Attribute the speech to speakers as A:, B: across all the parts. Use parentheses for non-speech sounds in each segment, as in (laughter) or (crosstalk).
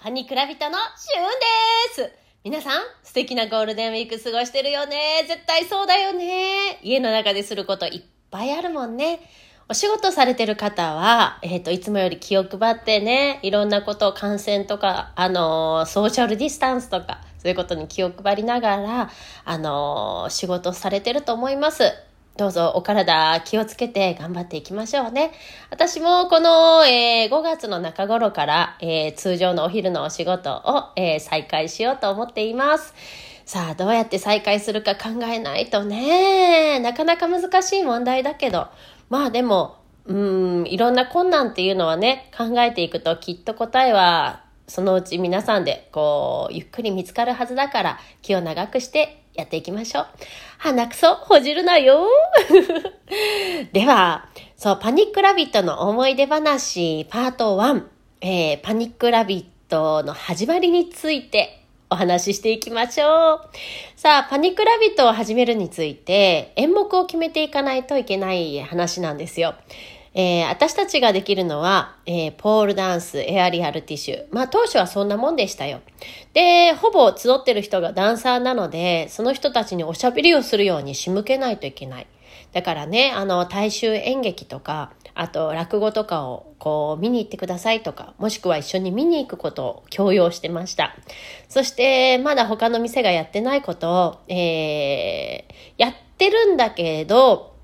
A: パニクラビトのシュンです皆さん、素敵なゴールデンウィーク過ごしてるよね絶対そうだよね家の中ですることいっぱいあるもんね。お仕事されてる方は、えっ、ー、と、いつもより気を配ってね、いろんなことを感染とか、あのー、ソーシャルディスタンスとか、そういうことに気を配りながら、あのー、仕事されてると思います。どうぞお体気をつけて頑張っていきましょうね。私もこの、えー、5月の中頃から、えー、通常のお昼のお仕事を、えー、再開しようと思っています。さあ、どうやって再開するか考えないとね、なかなか難しい問題だけど、まあでも、うん、いろんな困難っていうのはね、考えていくときっと答えはそのうち皆さんでこうゆっくり見つかるはずだから気を長くしてやっていきましょう。鼻くそ、ほじるなよ。(laughs) では、そう、パニックラビットの思い出話、パート1、えー、パニックラビットの始まりについてお話ししていきましょう。さあ、パニックラビットを始めるについて、演目を決めていかないといけない話なんですよ。えー、私たちができるのは、えー、ポールダンス、エアリアルティッシュ。まあ当初はそんなもんでしたよ。で、ほぼ集ってる人がダンサーなので、その人たちにおしゃべりをするように仕向けないといけない。だからね、あの、大衆演劇とか、あと落語とかをこう見に行ってくださいとか、もしくは一緒に見に行くことを強要してました。そして、まだ他の店がやってないことを、えー、やってるんだけど、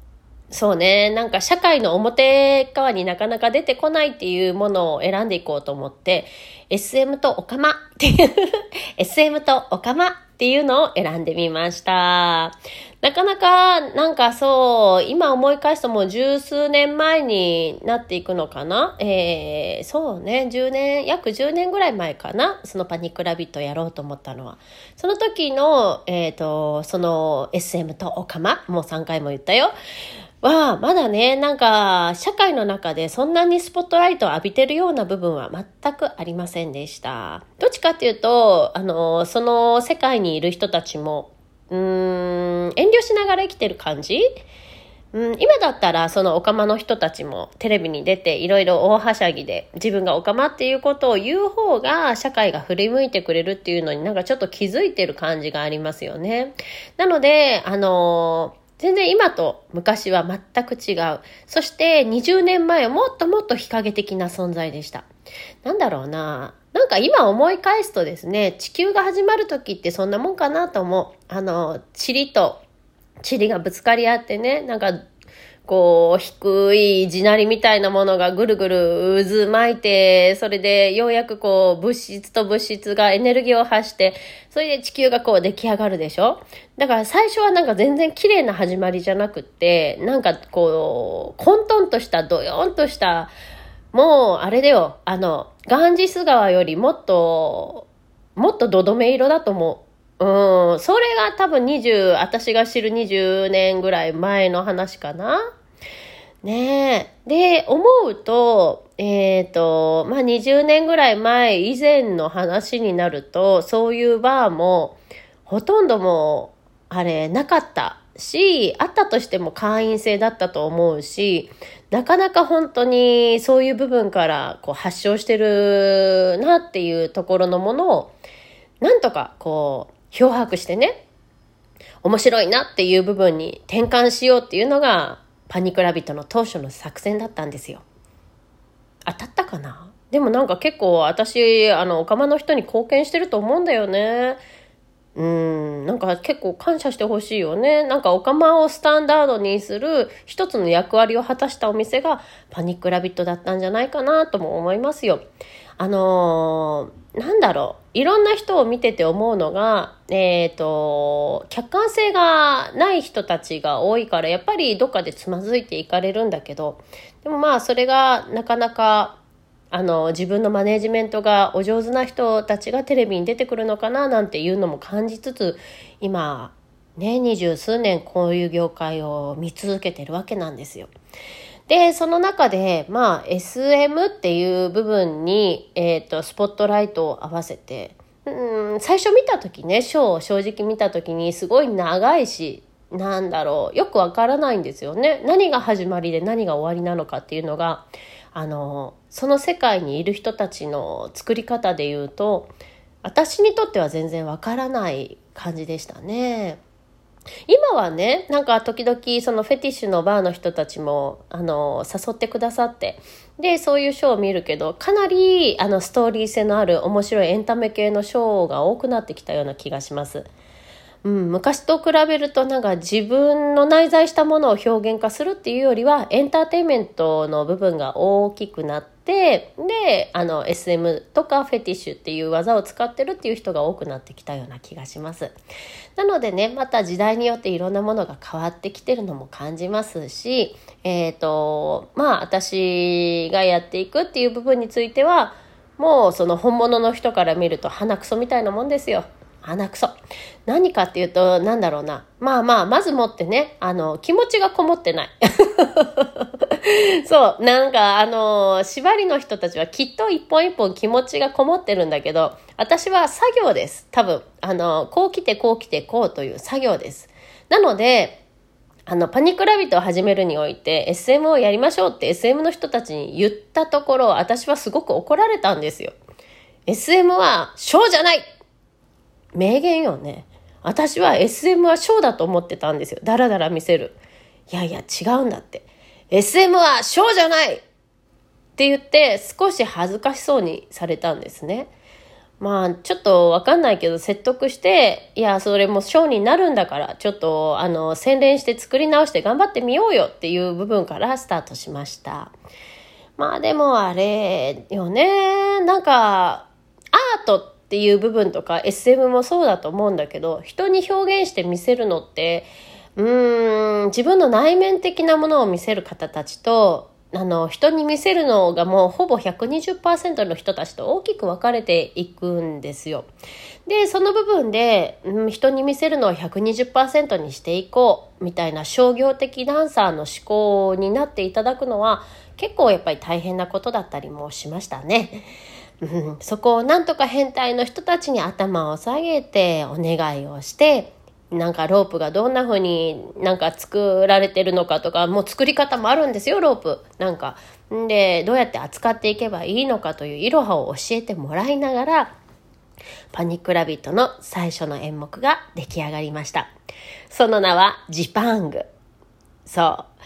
A: そうね。なんか社会の表側になかなか出てこないっていうものを選んでいこうと思って、SM とオカマっていう (laughs) SM とオカマっていうのを選んでみました。なかなか、なんかそう、今思い返すともう十数年前になっていくのかな？えー、そうね、10年、約10年ぐらい前かな？そのパニックラビットやろうと思ったのは。その時の、えっ、ー、と、その SM とオカマ、もう3回も言ったよ。は、まだね、なんか、社会の中でそんなにスポットライトを浴びてるような部分は全くありませんでした。どっちかっていうと、あの、その世界にいる人たちも、うーん、遠慮しながら生きてる感じ？うん、今だったらそのオカマの人たちもテレビに出ていろいろ大はしゃぎで自分がオカマっていうことを言う方が社会が振り向いてくれるっていうのになんかちょっと気づいてる感じがありますよね。なので、あの全然今と昔は全く違う。そして20年前はもっともっと日陰的な存在でした。なんだろうな。なんか今思い返すとですね、地球が始まる時ってそんなもんかなと思う。あの、塵と塵がぶつかり合ってね、なんかこう、低い地鳴りみたいなものがぐるぐる渦巻いて、それでようやくこう、物質と物質がエネルギーを発して、それで地球がこう出来上がるでしょ？だから最初はなんか全然綺麗な始まりじゃなくって、なんかこう、混沌としたドヨンとした、もう、あれだよ、あの、ガンジス川よりもっと、もっとどどめ色だと思う。うん、それが多分20、私が知る20年ぐらい前の話かな。ねえ。で、思うと、えっ、ー、と、まあ、20年ぐらい前以前の話になると、そういうバーも、ほとんどもう、あれ、なかったし、あったとしても会員制だったと思うし、なかなか本当にそういう部分からこう発症してるなっていうところのものを、なんとかこう、漂白してね、面白いなっていう部分に転換しようっていうのが、パニックラビットの当初の作戦だったんですよ。当たったかな？でもなんか結構私、あの、オカマの人に貢献してると思うんだよね。うん、なんか結構感謝してほしいよね。なんかオカマをスタンダードにする一つの役割を果たしたお店がパニックラビットだったんじゃないかなとも思いますよ。あのー、なんだろう。いろんな人を見てて思うのが、えっ、ー、と、客観性がない人たちが多いから、やっぱりどっかでつまずいていかれるんだけど、でもまあ、それがなかなか、あの、自分のマネジメントがお上手な人たちがテレビに出てくるのかな、なんていうのも感じつつ、今、ね、二十数年こういう業界を見続けてるわけなんですよ。で、その中で、まあ、SM っていう部分に、えっ、ー、と、スポットライトを合わせて、うん、最初見た時ね、ショーを正直見た時にすごい長いし、なんだろう、よくわからないんですよね。何が始まりで何が終わりなのかっていうのが、あの、その世界にいる人たちの作り方で言うと、私にとっては全然わからない感じでしたね。今はね、なんか時々そのフェティッシュのバーの人たちも、あの、誘ってくださって、で、そういうショーを見るけど、かなり、あの、ストーリー性のある面白いエンタメ系のショーが多くなってきたような気がします。うん、昔と比べるとなんか自分の内在したものを表現化するっていうよりはエンターテインメントの部分が大きくなってであの SM とかフェティッシュっていう技を使ってるっていう人が多くなってきたような気がします。なのでねまた時代によっていろんなものが変わってきてるのも感じますしえっ、ー、とまあ私がやっていくっていう部分についてはもうその本物の人から見ると鼻くそみたいなもんですよ。鼻くそ。何かっていうと、なんだろうな。まあまあ、まずもってね、あの、気持ちがこもってない。(laughs) そう、なんか、あの、縛りの人たちはきっと一本一本気持ちがこもってるんだけど、私は作業です。多分。あの、こう来てこう来てこうという作業です。なので、あの、パニックラビットを始めるにおいて、SM をやりましょうって SM の人たちに言ったところ、私はすごく怒られたんですよ。SM はショーじゃない名言よね。私は SM はショーだと思ってたんですよ。だらだら見せる。いやいや違うんだって。SM はショーじゃないって言って少し恥ずかしそうにされたんですね。まあ、ちょっとわかんないけど説得して、いや、それもショーになるんだから、ちょっと、あの、洗練して作り直して頑張ってみようよっていう部分からスタートしました。まあでもあれよね、なんか、っていう部分とか SM もそうだと思うんだけど人に表現して見せるのってうーん自分の内面的なものを見せる方たちとあの人に見せるのがもうほぼ120%の人たちと大きく分かれていくんですよ。でその部分で、うん、人に見せるのを120%にしていこうみたいな商業的ダンサーの思考になっていただくのは結構やっぱり大変なことだったりもしましたね。うん、そこをなんとか変態の人たちに頭を下げてお願いをしてなんかロープがどんな風になんか作られてるのかとかもう作り方もあるんですよロープ。なんか。でどうやって扱っていけばいいのかといういろはを教えてもらいながらパニックラビットの最初の演目が出来上がりました。その名はジパング。そう。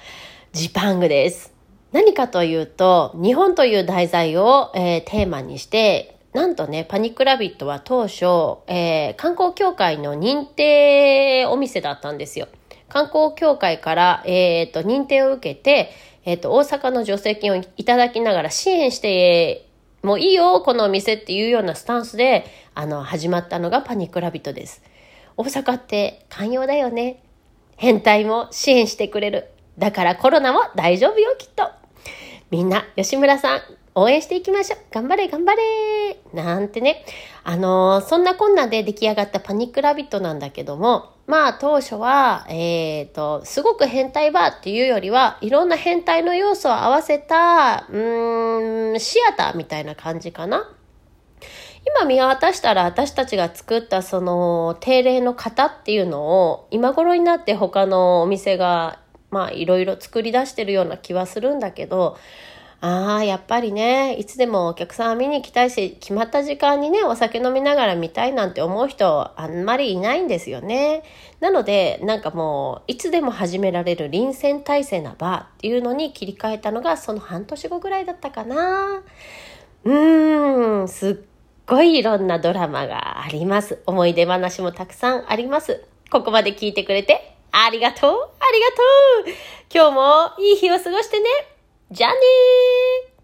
A: ジパングです。何かというと、日本という題材を、えー、テーマにして、なんとね、パニックラビットは当初、えー、観光協会の認定お店だったんですよ。観光協会から、え、ー、と、認定を受けて、え、ー、と、大阪の助成金をいただきながら支援して、もういいよ、このお店っていうようなスタンスで、あの、始まったのがパニックラビットです。大阪って寛容だよね。変態も支援してくれる。だからコロナも大丈夫よ、きっと。みんな、吉村さん、応援していきましょう。頑張れ、頑張れなんてね。あのー、そんなこんなで出来上がったパニックラビットなんだけども、まあ当初は、えっ、ー、と、すごく変態バーっていうよりは、いろんな変態の要素を合わせた、うーん、シアターみたいな感じかな。今見渡したら私たちが作ったその定例の型っていうのを今頃になって他のお店がまあいろいろ作り出してるような気はするんだけど、ああ、やっぱりね、いつでもお客さん見に来たいし、決まった時間にね、お酒飲みながら見たいなんて思う人、あんまりいないんですよね。なので、なんかもう、いつでも始められる臨戦態勢なバーっていうのに切り替えたのが、その半年後ぐらいだったかな。うーん、すっごいいろんなドラマがあります。思い出話もたくさんあります。ここまで聞いてくれてありがとう。ありがとう。今日もいい日を過ごしてね。じゃあねー。